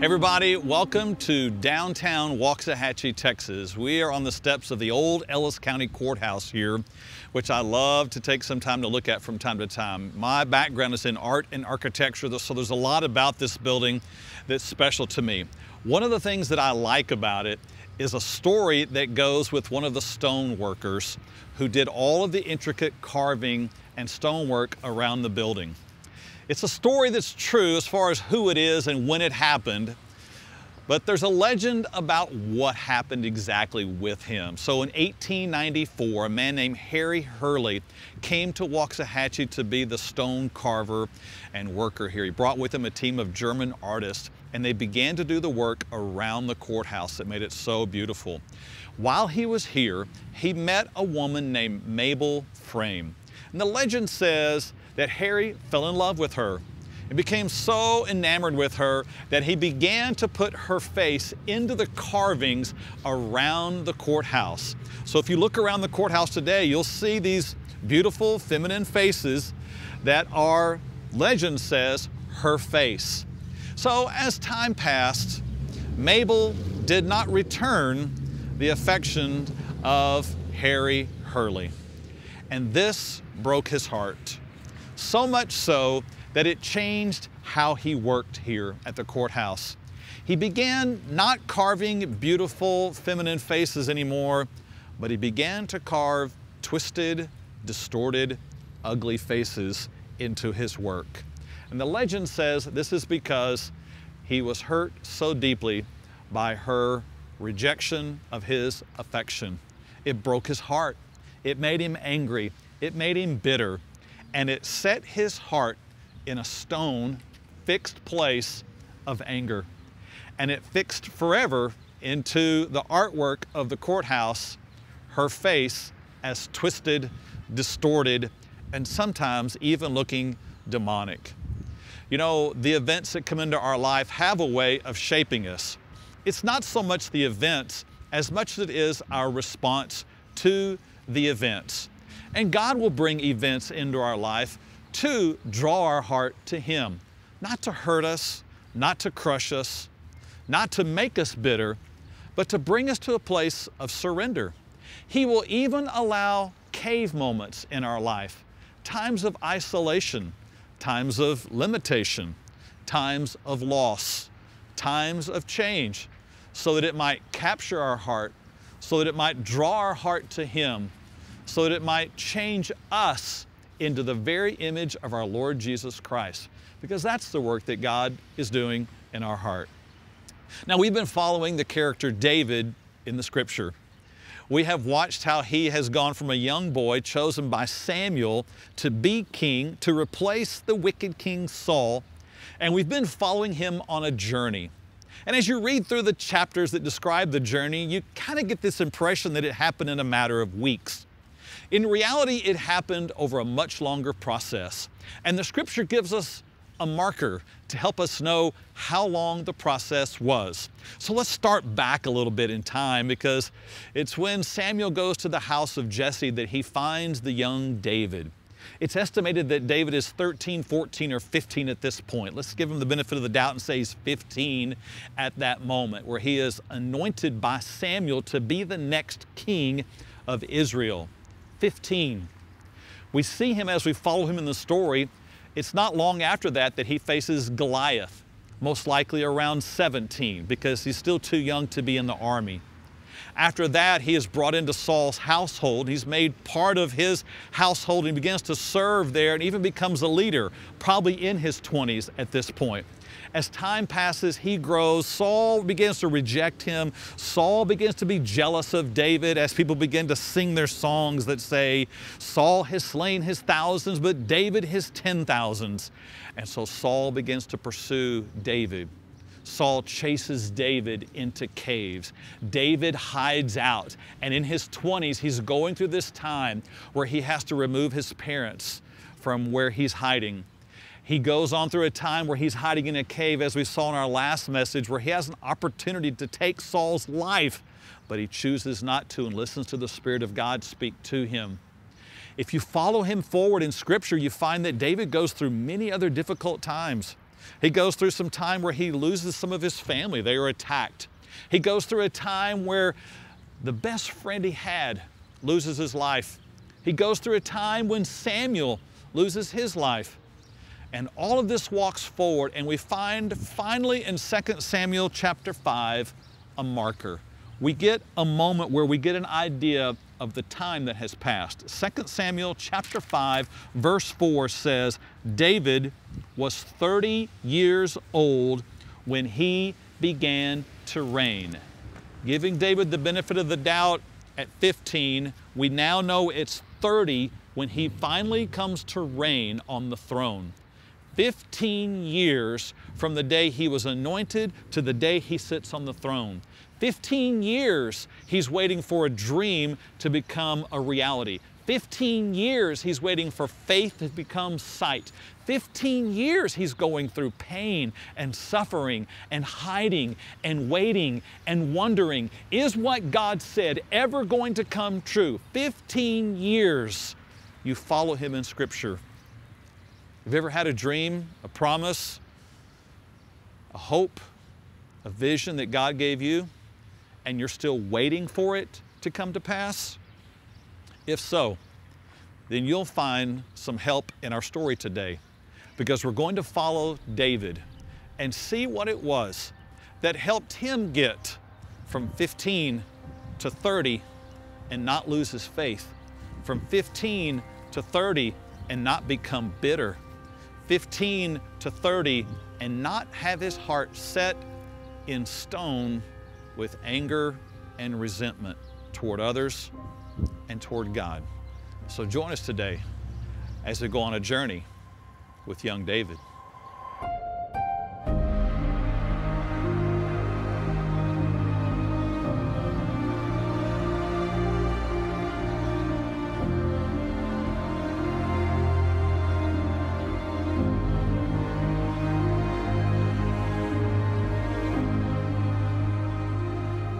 Everybody, welcome to downtown Waxahachie, Texas. We are on the steps of the old Ellis County Courthouse here, which I love to take some time to look at from time to time. My background is in art and architecture, so there's a lot about this building that's special to me. One of the things that I like about it is a story that goes with one of the stone workers who did all of the intricate carving and stonework around the building. It's a story that's true as far as who it is and when it happened, but there's a legend about what happened exactly with him. So in 1894, a man named Harry Hurley came to Waxahachie to be the stone carver and worker here. He brought with him a team of German artists and they began to do the work around the courthouse that made it so beautiful. While he was here, he met a woman named Mabel Frame. And the legend says that Harry fell in love with her and became so enamored with her that he began to put her face into the carvings around the courthouse. So if you look around the courthouse today, you'll see these beautiful feminine faces that are, legend says, her face. So as time passed, Mabel did not return the affection of Harry Hurley. And this broke his heart. So much so that it changed how he worked here at the courthouse. He began not carving beautiful feminine faces anymore, but he began to carve twisted, distorted, ugly faces into his work. And the legend says this is because he was hurt so deeply by her rejection of his affection. It broke his heart. It made him angry. It made him bitter and it set his heart in a stone fixed place of anger. And it fixed forever into the artwork of the courthouse, her face as twisted, distorted, and sometimes even looking demonic. You know, the events that come into our life have a way of shaping us. It's not so much the events as much as it is our response to the events. And God will bring events into our life to draw our heart to Him, not to hurt us, not to crush us, not to make us bitter, but to bring us to a place of surrender. He will even allow cave moments in our life, times of isolation, times of limitation, times of loss, times of change, so that it might capture our heart, so that it might draw our heart to Him so that it might change us into the very image of our Lord Jesus Christ, because that's the work that God is doing in our heart. Now, we've been following the character David in the scripture. We have watched how he has gone from a young boy chosen by Samuel to be king, to replace the wicked king Saul, and we've been following him on a journey. And as you read through the chapters that describe the journey, you kind of get this impression that it happened in a matter of weeks. In reality, it happened over a much longer process. And the scripture gives us a marker to help us know how long the process was. So let's start back a little bit in time because it's when Samuel goes to the house of Jesse that he finds the young David. It's estimated that David is 13, 14, or 15 at this point. Let's give him the benefit of the doubt and say he's 15 at that moment, where he is anointed by Samuel to be the next king of Israel. 15. We see him as we follow him in the story. It's not long after that that he faces Goliath, most likely around 17, because he's still too young to be in the army. After that, he is brought into Saul's household. He's made part of his household and begins to serve there and even becomes a leader, probably in his 20s at this point. As time passes, he grows. Saul begins to reject him. Saul begins to be jealous of David as people begin to sing their songs that say, Saul has slain his thousands, but David his ten thousands. And so Saul begins to pursue David. Saul chases David into caves. David hides out. And in his 20s, he's going through this time where he has to remove his parents from where he's hiding. He goes on through a time where he's hiding in a cave, as we saw in our last message, where he has an opportunity to take Saul's life, but he chooses not to and listens to the Spirit of God speak to him. If you follow him forward in Scripture, you find that David goes through many other difficult times. He goes through some time where he loses some of his family. They are attacked. He goes through a time where the best friend he had loses his life. He goes through a time when Samuel loses his life. And all of this walks forward, and we find finally in 2 Samuel chapter 5 a marker. We get a moment where we get an idea of the time that has passed. 2 Samuel chapter 5 verse 4 says, David was 30 years old when he began to reign. Giving David the benefit of the doubt at 15, we now know it's 30 when he finally comes to reign on the throne. 15 years from the day he was anointed to the day he sits on the throne. 15 years he's waiting for a dream to become a reality. 15 years he's waiting for faith to become sight. 15 years he's going through pain and suffering and hiding and waiting and wondering is what God said ever going to come true? 15 years you follow him in Scripture. Have you ever had a dream, a promise, a hope, a vision that God gave you, and you're still waiting for it to come to pass? If so, then you'll find some help in our story today because we're going to follow David and see what it was that helped him get from 15 to 30 and not lose his faith, from 15 to 30 and not become bitter 15 to 30 and not have his heart set in stone with anger and resentment toward others and toward God. So join us today as we go on a journey with young David.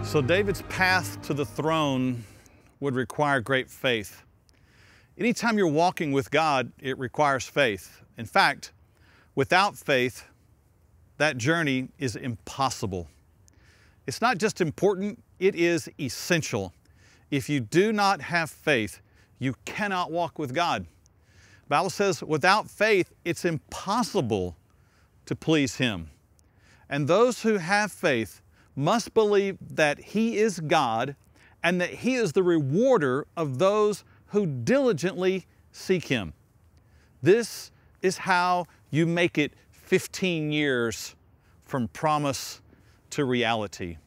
So David's path to the throne would require great faith. Anytime you're walking with God, it requires faith. In fact, without faith, that journey is impossible. It's not just important, it is essential. If you do not have faith, you cannot walk with God. The Bible says without faith, it's impossible to please Him. And those who have faith must believe that He is God and that He is the rewarder of those who diligently seek Him. This is how you make it 15 years from promise to reality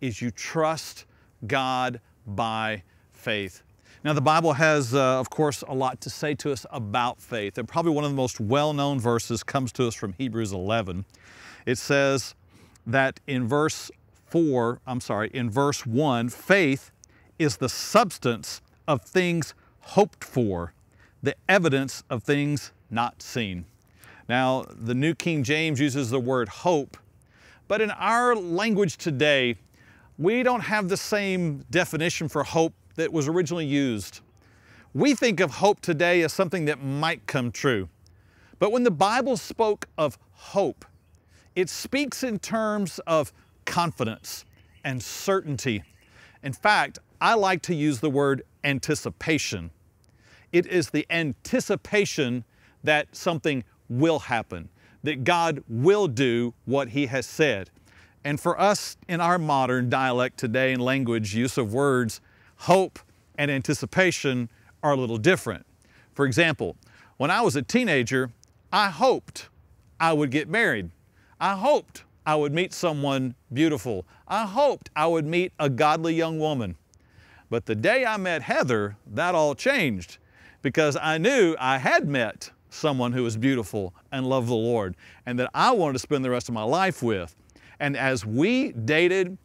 is you trust God by faith. Now, the Bible has, uh, of course, a lot to say to us about faith. And probably one of the most well known verses comes to us from Hebrews 11. It says that in verse 4, I'm sorry, in verse 1, faith is the substance of things hoped for, the evidence of things not seen. Now, the New King James uses the word hope, but in our language today, we don't have the same definition for hope that was originally used. We think of hope today as something that might come true. But when the Bible spoke of hope, it speaks in terms of confidence and certainty. In fact, I like to use the word anticipation. It is the anticipation that something will happen, that God will do what He has said. And for us in our modern dialect today and language use of words, hope and anticipation are a little different. For example, when I was a teenager, I hoped I would get married. I hoped I would meet someone beautiful. I hoped I would meet a godly young woman. But the day I met Heather, that all changed because I knew I had met someone who was beautiful and loved the Lord and that I wanted to spend the rest of my life with. And as we dated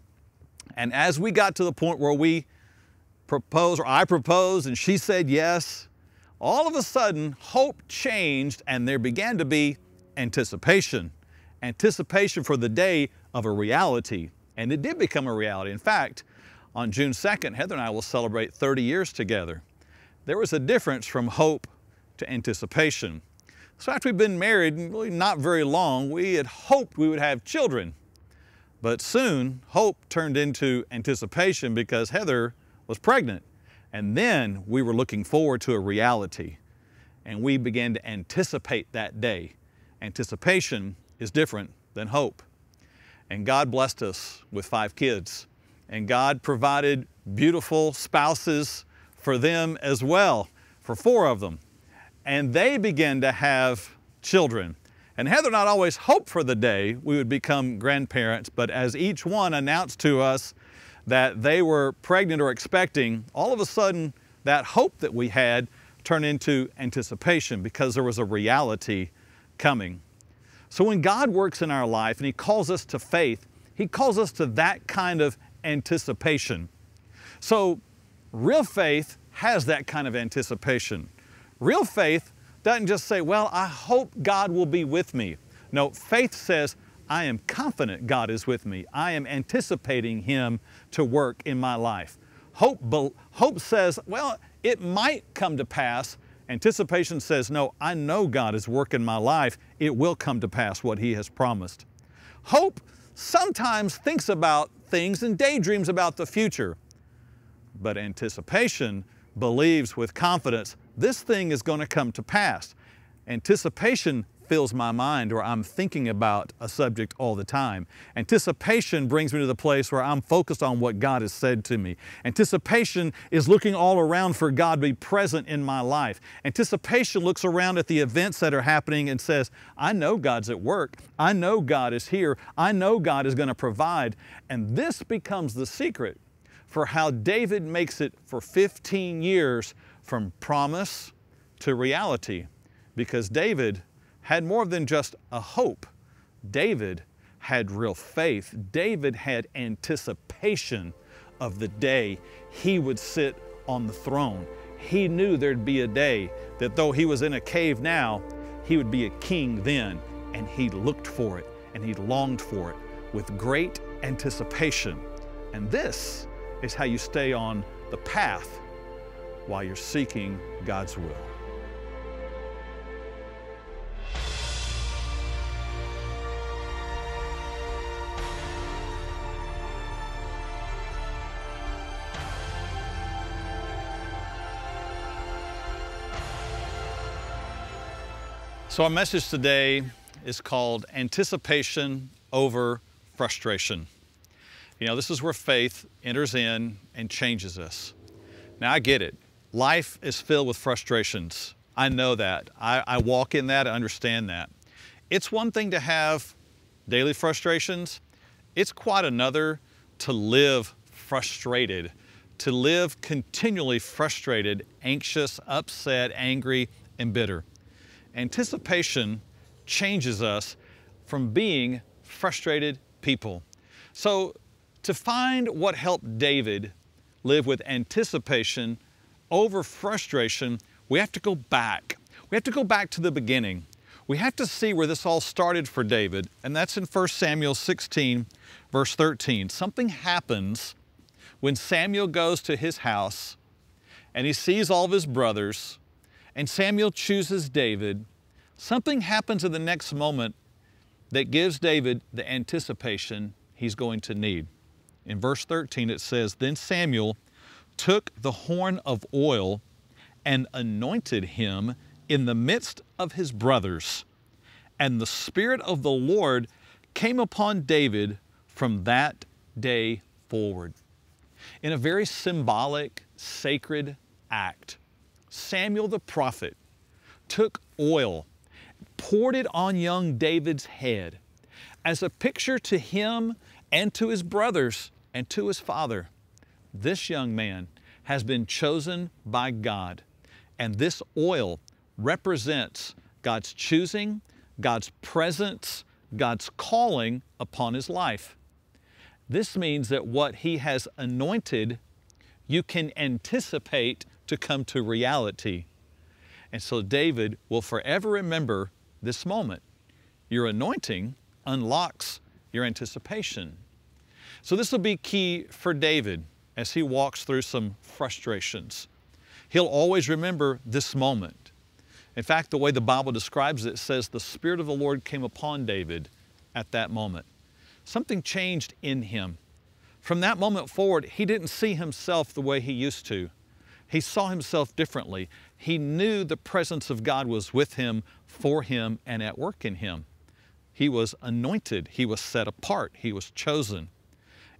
and as we got to the point where we proposed, or I proposed and she said yes, all of a sudden hope changed and there began to be anticipation anticipation for the day of a reality. And it did become a reality. In fact, on June 2nd, Heather and I will celebrate 30 years together. There was a difference from hope to anticipation. So after we'd been married, really not very long, we had hoped we would have children. But soon, hope turned into anticipation because Heather was pregnant. And then we were looking forward to a reality. And we began to anticipate that day. Anticipation is different than hope. And God blessed us with five kids. And God provided beautiful spouses for them as well, for four of them and they began to have children. And Heather not always hoped for the day we would become grandparents, but as each one announced to us that they were pregnant or expecting, all of a sudden that hope that we had turned into anticipation because there was a reality coming. So when God works in our life and He calls us to faith, He calls us to that kind of anticipation. So real faith has that kind of anticipation. Real faith doesn't just say, well, I hope God will be with me. No, faith says, I am confident God is with me. I am anticipating Him to work in my life. Hope, hope says, well, it might come to pass. Anticipation says, no, I know God is working my life. It will come to pass what He has promised. Hope sometimes thinks about things and daydreams about the future. But anticipation believes with confidence, this thing is going to come to pass. Anticipation fills my mind or I'm thinking about a subject all the time. Anticipation brings me to the place where I'm focused on what God has said to me. Anticipation is looking all around for God to be present in my life. Anticipation looks around at the events that are happening and says, I know God's at work. I know God is here. I know God is going to provide. And this becomes the secret for how David makes it for 15 years from promise to reality because David had more than just a hope. David had real faith. David had anticipation of the day he would sit on the throne. He knew there'd be a day that though he was in a cave now, he would be a king then, and he looked for it and he longed for it with great anticipation. And this is how you stay on the path while you're seeking God's will. So, our message today is called Anticipation over Frustration. You know, this is where faith enters in and changes us. Now, I get it. Life is filled with frustrations. I know that. I, I walk in that, I understand that. It's one thing to have daily frustrations, it's quite another to live frustrated, to live continually frustrated, anxious, upset, angry, and bitter. Anticipation changes us from being frustrated people. So to find what helped David live with anticipation over frustration, we have to go back. We have to go back to the beginning. We have to see where this all started for David, and that's in 1 Samuel 16, verse 13. Something happens when Samuel goes to his house and he sees all of his brothers, and Samuel chooses David. Something happens in the next moment that gives David the anticipation he's going to need. In verse 13 it says, Then Samuel took the horn of oil and anointed him in the midst of his brothers. And the Spirit of the Lord came upon David from that day forward. In a very symbolic, sacred act, Samuel the prophet took oil, poured it on young David's head as a picture to him and to his brothers and to his father, this young man has been chosen by God. And this oil represents God's choosing, God's presence, God's calling upon his life. This means that what he has anointed, you can anticipate to come to reality. And so David will forever remember this moment. Your anointing unlocks your anticipation. So this will be key for David as he walks through some frustrations. He'll always remember this moment. In fact, the way the Bible describes it says the Spirit of the Lord came upon David at that moment. Something changed in him. From that moment forward, he didn't see himself the way he used to. He saw himself differently. He knew the presence of God was with him, for him, and at work in him. He was anointed, he was set apart, he was chosen.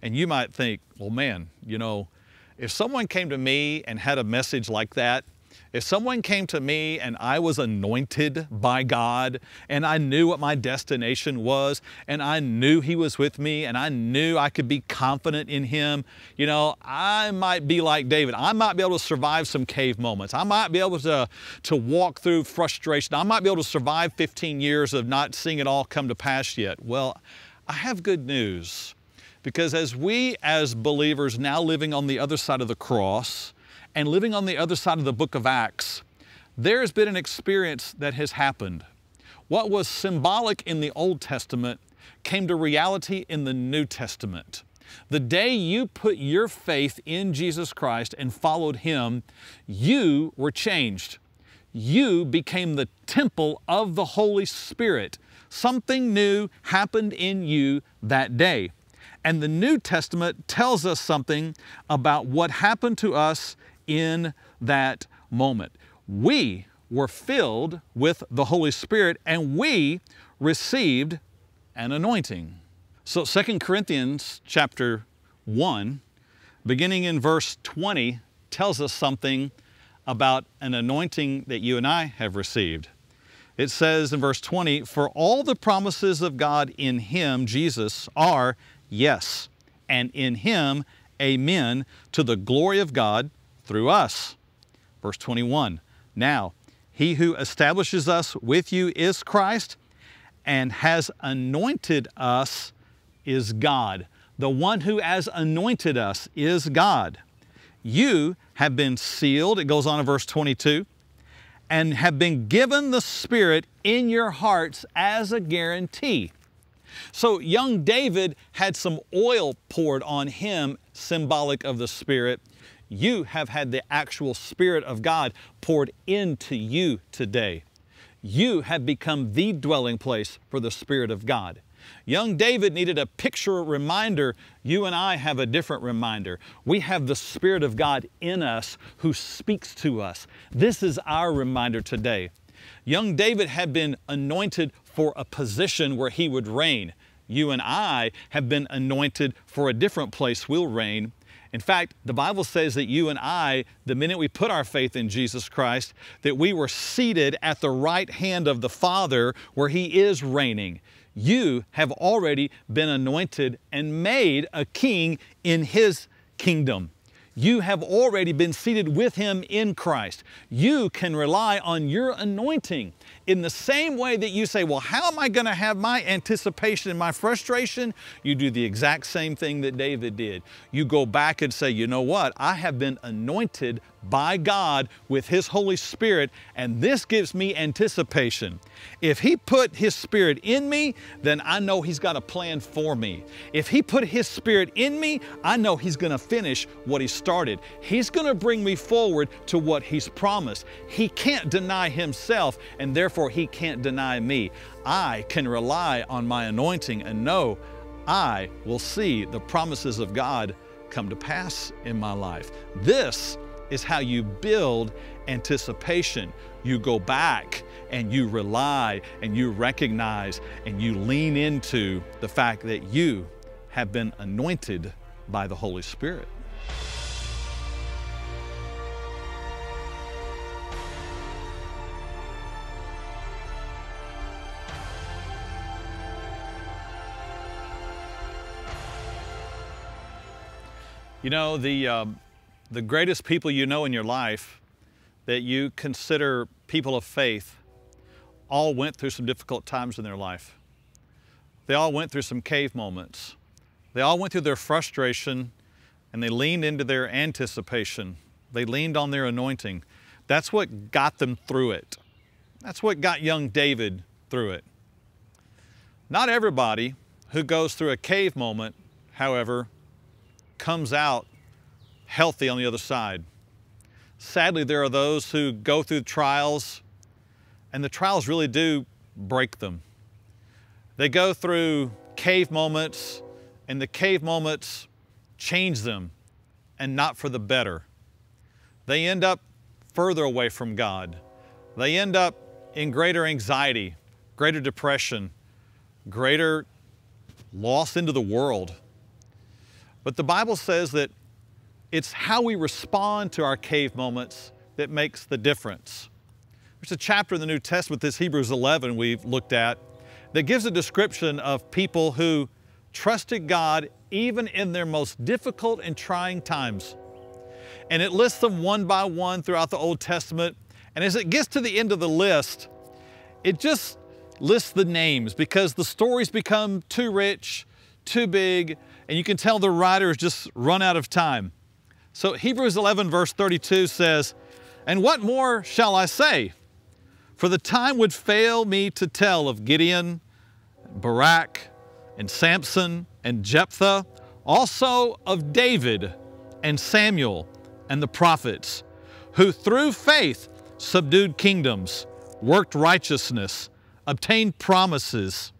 And you might think, well, man, you know, if someone came to me and had a message like that, if someone came to me and I was anointed by God and I knew what my destination was and I knew He was with me and I knew I could be confident in Him, you know, I might be like David. I might be able to survive some cave moments. I might be able to, to walk through frustration. I might be able to survive 15 years of not seeing it all come to pass yet. Well, I have good news because as we as believers now living on the other side of the cross, and living on the other side of the book of Acts, there's been an experience that has happened. What was symbolic in the Old Testament came to reality in the New Testament. The day you put your faith in Jesus Christ and followed Him, you were changed. You became the temple of the Holy Spirit. Something new happened in you that day. And the New Testament tells us something about what happened to us in that moment. We were filled with the Holy Spirit and we received an anointing. So 2 Corinthians chapter 1, beginning in verse 20, tells us something about an anointing that you and I have received. It says in verse 20, For all the promises of God in Him, Jesus, are yes, and in Him, amen, to the glory of God through us. Verse 21 Now, he who establishes us with you is Christ and has anointed us is God. The one who has anointed us is God. You have been sealed, it goes on in verse 22, and have been given the Spirit in your hearts as a guarantee. So young David had some oil poured on him, symbolic of the Spirit, you have had the actual Spirit of God poured into you today. You have become the dwelling place for the Spirit of God. Young David needed a picture reminder. You and I have a different reminder. We have the Spirit of God in us who speaks to us. This is our reminder today. Young David had been anointed for a position where he would reign. You and I have been anointed for a different place we'll reign in fact, the Bible says that you and I, the minute we put our faith in Jesus Christ, that we were seated at the right hand of the Father where He is reigning. You have already been anointed and made a king in His kingdom. You have already been seated with Him in Christ. You can rely on your anointing in the same way that you say, well, how am I going to have my anticipation and my frustration? You do the exact same thing that David did. You go back and say, you know what? I have been anointed by God with His Holy Spirit, and this gives me anticipation. If He put His Spirit in me, then I know He's got a plan for me. If He put His Spirit in me, I know He's going to finish what He started. He's going to bring me forward to what He's promised. He can't deny Himself, and therefore He can't deny me. I can rely on my anointing and know I will see the promises of God come to pass in my life. This is how you build anticipation. You go back and you rely and you recognize and you lean into the fact that you have been anointed by the Holy Spirit. You know, the, um, the greatest people you know in your life that you consider people of faith all went through some difficult times in their life. They all went through some cave moments. They all went through their frustration and they leaned into their anticipation. They leaned on their anointing. That's what got them through it. That's what got young David through it. Not everybody who goes through a cave moment, however, comes out healthy on the other side. Sadly, there are those who go through trials and the trials really do break them. They go through cave moments, and the cave moments change them, and not for the better. They end up further away from God. They end up in greater anxiety, greater depression, greater loss into the world. But the Bible says that it's how we respond to our cave moments that makes the difference. There's a chapter in the New Testament, this Hebrews 11 we've looked at, that gives a description of people who trusted God even in their most difficult and trying times. And it lists them one by one throughout the Old Testament. And as it gets to the end of the list, it just lists the names because the stories become too rich, too big, and you can tell the writer has just run out of time. So Hebrews 11 verse 32 says, And what more shall I say? For the time would fail me to tell of Gideon, Barak, and Samson, and Jephthah, also of David and Samuel and the prophets, who through faith subdued kingdoms, worked righteousness, obtained promises.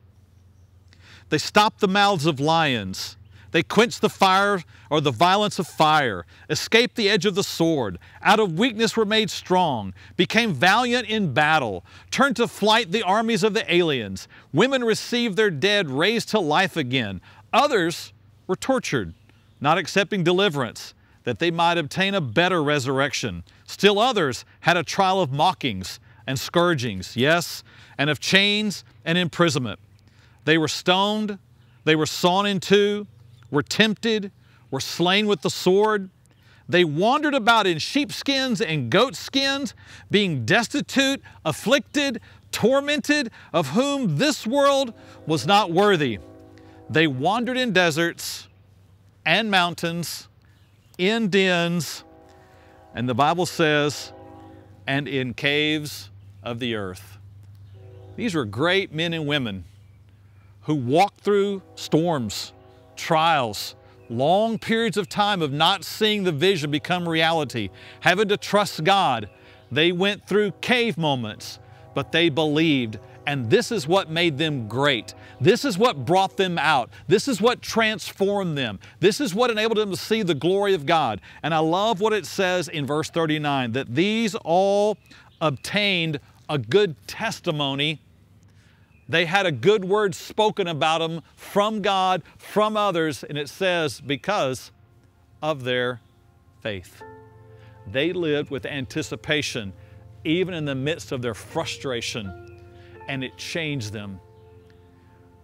They stopped the mouths of lions. They quenched the fire or the violence of fire, escaped the edge of the sword, out of weakness were made strong, became valiant in battle, turned to flight the armies of the aliens. Women received their dead raised to life again. Others were tortured, not accepting deliverance, that they might obtain a better resurrection. Still others had a trial of mockings and scourgings, yes, and of chains and imprisonment. They were stoned, they were sawn in two, were tempted, were slain with the sword. They wandered about in sheepskins and goatskins, being destitute, afflicted, tormented, of whom this world was not worthy. They wandered in deserts and mountains, in dens, and the Bible says, and in caves of the earth. These were great men and women who walked through storms, trials, long periods of time of not seeing the vision become reality, having to trust God. They went through cave moments, but they believed. And this is what made them great. This is what brought them out. This is what transformed them. This is what enabled them to see the glory of God. And I love what it says in verse 39 that these all obtained a good testimony they had a good word spoken about them from God, from others, and it says, because of their faith. They lived with anticipation, even in the midst of their frustration, and it changed them.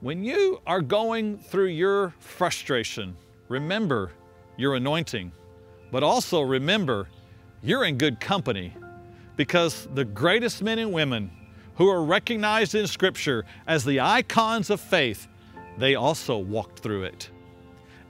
When you are going through your frustration, remember your anointing, but also remember you're in good company because the greatest men and women who are recognized in Scripture as the icons of faith, they also walked through it.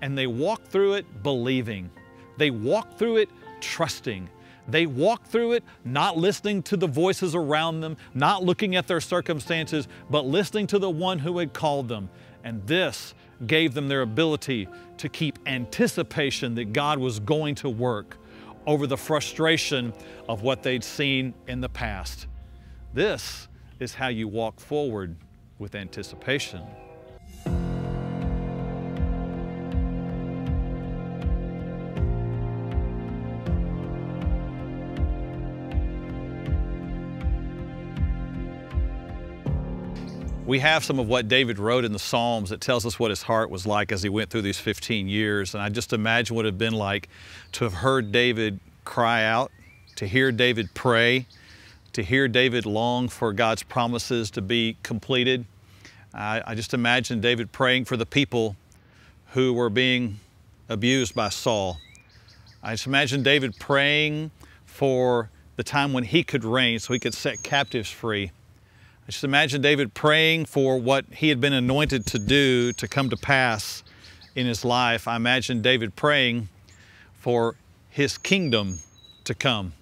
And they walked through it believing. They walked through it trusting. They walked through it not listening to the voices around them, not looking at their circumstances, but listening to the one who had called them. And this gave them their ability to keep anticipation that God was going to work over the frustration of what they'd seen in the past. This is how you walk forward with anticipation. We have some of what David wrote in the Psalms that tells us what his heart was like as he went through these 15 years. And I just imagine what it had been like to have heard David cry out, to hear David pray, to hear David long for God's promises to be completed. I, I just imagine David praying for the people who were being abused by Saul. I just imagine David praying for the time when he could reign so he could set captives free. I just imagine David praying for what he had been anointed to do to come to pass in his life. I imagine David praying for his kingdom to come,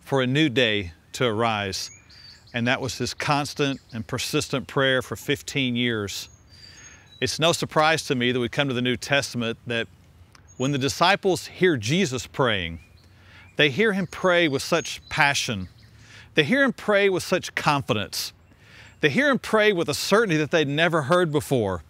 for a new day to arise. And that was his constant and persistent prayer for 15 years. It's no surprise to me that we come to the New Testament that when the disciples hear Jesus praying, they hear him pray with such passion. They hear him pray with such confidence. They hear him pray with a certainty that they'd never heard before.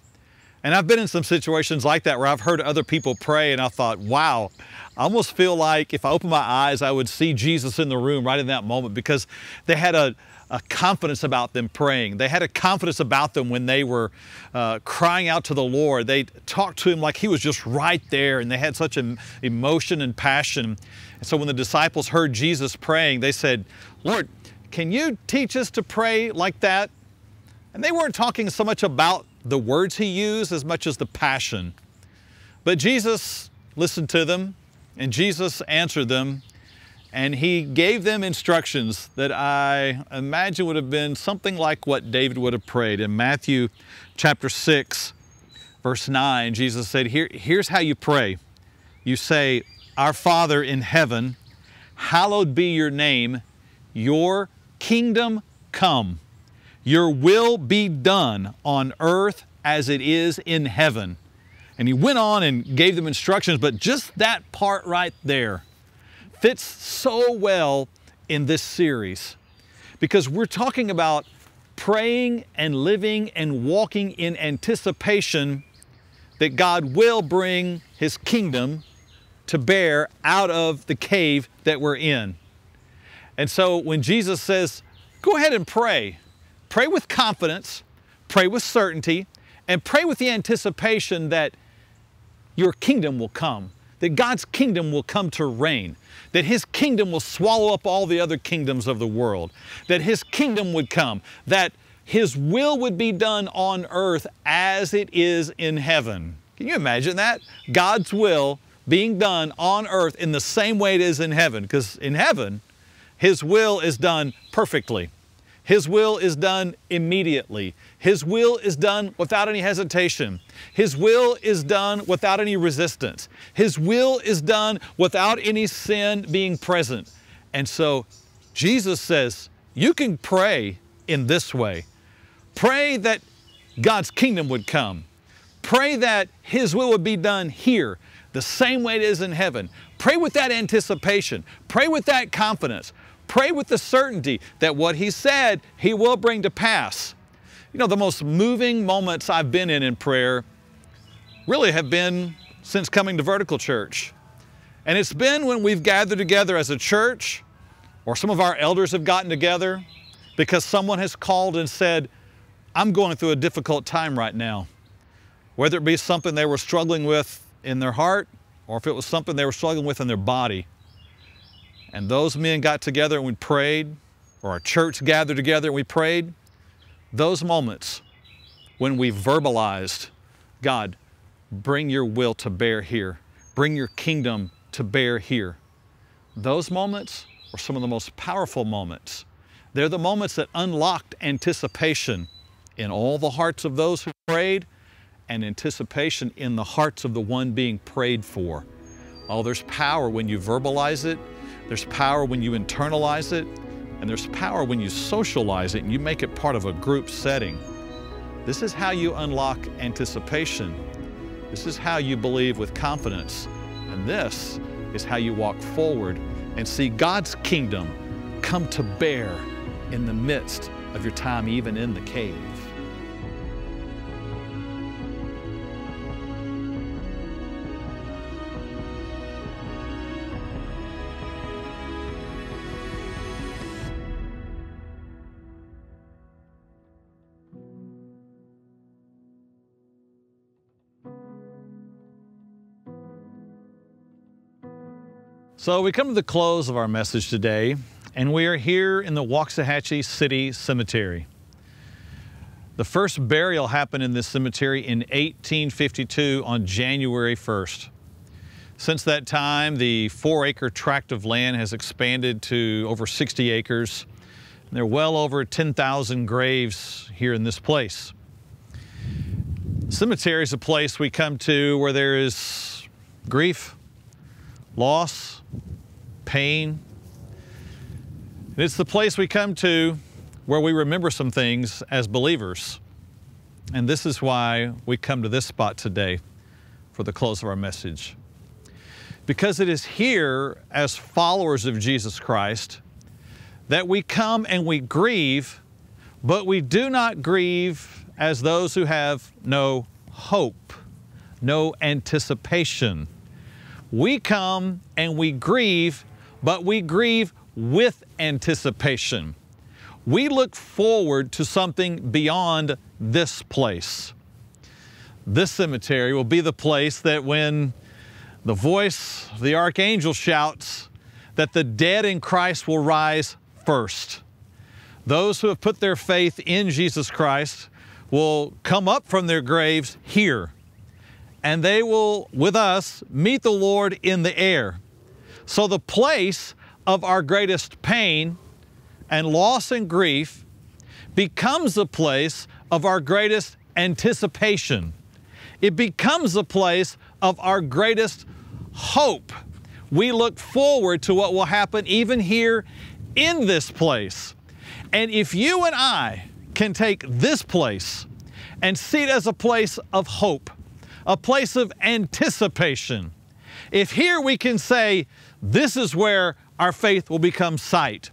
And I've been in some situations like that where I've heard other people pray and I thought, wow, I almost feel like if I open my eyes, I would see Jesus in the room right in that moment because they had a, a confidence about them praying. They had a confidence about them when they were uh, crying out to the Lord. They talked to Him like He was just right there, and they had such an emotion and passion. And so when the disciples heard Jesus praying, they said, Lord, can you teach us to pray like that? And they weren't talking so much about the words He used as much as the passion. But Jesus listened to them, and Jesus answered them and he gave them instructions that I imagine would have been something like what David would have prayed. In Matthew chapter 6, verse 9, Jesus said, Here, Here's how you pray. You say, Our Father in heaven, hallowed be your name, your kingdom come, your will be done on earth as it is in heaven. And he went on and gave them instructions, but just that part right there fits so well in this series because we're talking about praying and living and walking in anticipation that God will bring His kingdom to bear out of the cave that we're in. And so when Jesus says, go ahead and pray, pray with confidence, pray with certainty, and pray with the anticipation that your kingdom will come, that God's kingdom will come to reign that his kingdom will swallow up all the other kingdoms of the world, that his kingdom would come, that his will would be done on earth as it is in heaven. Can you imagine that? God's will being done on earth in the same way it is in heaven, because in heaven, his will is done perfectly. His will is done immediately. His will is done without any hesitation. His will is done without any resistance. His will is done without any sin being present. And so Jesus says, you can pray in this way. Pray that God's kingdom would come. Pray that His will would be done here, the same way it is in heaven. Pray with that anticipation. Pray with that confidence. Pray with the certainty that what He said, He will bring to pass. You know, the most moving moments I've been in in prayer really have been since coming to Vertical Church. And it's been when we've gathered together as a church, or some of our elders have gotten together because someone has called and said, I'm going through a difficult time right now. Whether it be something they were struggling with in their heart, or if it was something they were struggling with in their body. And those men got together and we prayed, or our church gathered together and we prayed. Those moments when we verbalized, God, bring your will to bear here, bring your kingdom to bear here. Those moments were some of the most powerful moments. They're the moments that unlocked anticipation in all the hearts of those who prayed and anticipation in the hearts of the one being prayed for. Oh, there's power when you verbalize it, there's power when you internalize it, and there's power when you socialize it and you make it part of a group setting. This is how you unlock anticipation. This is how you believe with confidence. And this is how you walk forward and see God's kingdom come to bear in the midst of your time, even in the cave. So we come to the close of our message today, and we are here in the Waxahachie City Cemetery. The first burial happened in this cemetery in 1852 on January 1st. Since that time, the four acre tract of land has expanded to over 60 acres. There are well over 10,000 graves here in this place. Cemetery is a place we come to where there is grief, loss, pain. And it's the place we come to where we remember some things as believers. And this is why we come to this spot today for the close of our message. Because it is here, as followers of Jesus Christ, that we come and we grieve, but we do not grieve as those who have no hope, no anticipation. We come and we grieve, but we grieve with anticipation. We look forward to something beyond this place. This cemetery will be the place that when the voice of the archangel shouts that the dead in Christ will rise first. Those who have put their faith in Jesus Christ will come up from their graves here, and they will, with us, meet the Lord in the air. So the place of our greatest pain and loss and grief becomes the place of our greatest anticipation. It becomes the place of our greatest hope. We look forward to what will happen even here in this place. And if you and I can take this place and see it as a place of hope, a place of anticipation, if here we can say, this is where our faith will become sight.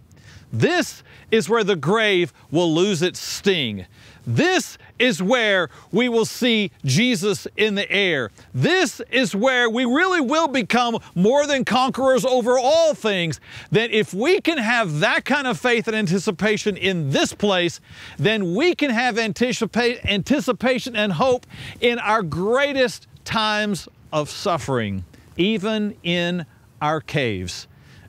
This is where the grave will lose its sting. This is where we will see Jesus in the air. This is where we really will become more than conquerors over all things. That if we can have that kind of faith and anticipation in this place, then we can have anticipate, anticipation and hope in our greatest times of suffering, even in our caves.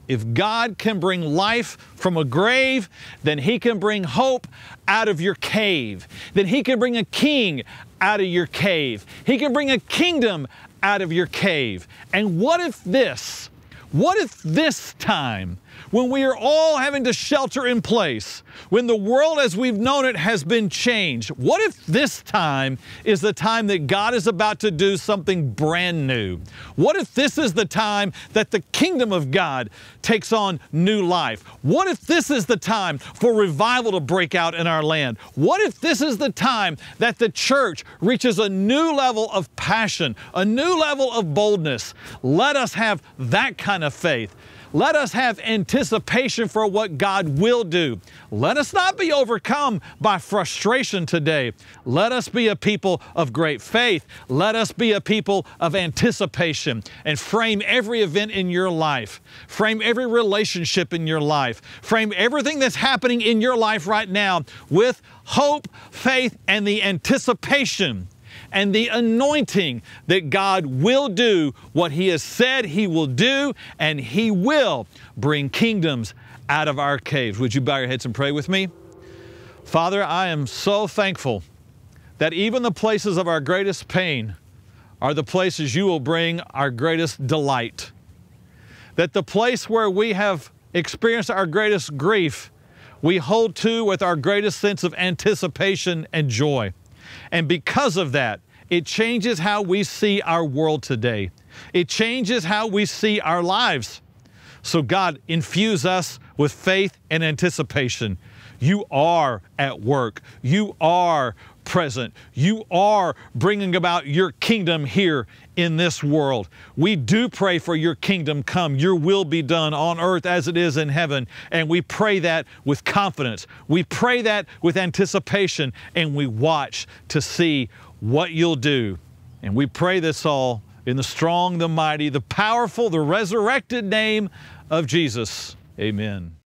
If God can bring life from a grave, then He can bring hope out of your cave. Then He can bring a king out of your cave. He can bring a kingdom out of your cave. And what if this, what if this time when we are all having to shelter in place, when the world as we've known it has been changed, what if this time is the time that God is about to do something brand new? What if this is the time that the kingdom of God takes on new life? What if this is the time for revival to break out in our land? What if this is the time that the church reaches a new level of passion, a new level of boldness? Let us have that kind of faith. Let us have anticipation for what God will do. Let us not be overcome by frustration today. Let us be a people of great faith. Let us be a people of anticipation and frame every event in your life, frame every relationship in your life, frame everything that's happening in your life right now with hope, faith, and the anticipation and the anointing that God will do what He has said He will do, and He will bring kingdoms out of our caves. Would you bow your heads and pray with me? Father, I am so thankful that even the places of our greatest pain are the places you will bring our greatest delight. That the place where we have experienced our greatest grief, we hold to with our greatest sense of anticipation and joy. And because of that, it changes how we see our world today. It changes how we see our lives. So, God, infuse us with faith and anticipation. You are at work. You are present. You are bringing about your kingdom here in this world. We do pray for your kingdom come, your will be done on earth as it is in heaven. And we pray that with confidence. We pray that with anticipation, and we watch to see what you'll do. And we pray this all in the strong, the mighty, the powerful, the resurrected name of Jesus. Amen.